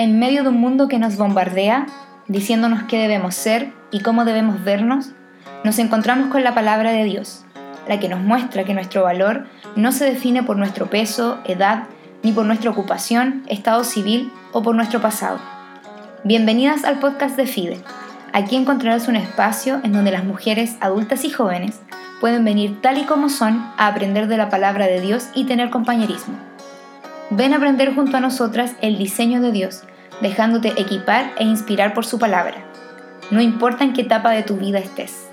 En medio de un mundo que nos bombardea, diciéndonos qué debemos ser y cómo debemos vernos, nos encontramos con la palabra de Dios, la que nos muestra que nuestro valor no se define por nuestro peso, edad, ni por nuestra ocupación, estado civil o por nuestro pasado. Bienvenidas al podcast de FIDE. Aquí encontrarás un espacio en donde las mujeres adultas y jóvenes pueden venir tal y como son a aprender de la palabra de Dios y tener compañerismo. Ven a aprender junto a nosotras el diseño de Dios, dejándote equipar e inspirar por su palabra. No importa en qué etapa de tu vida estés.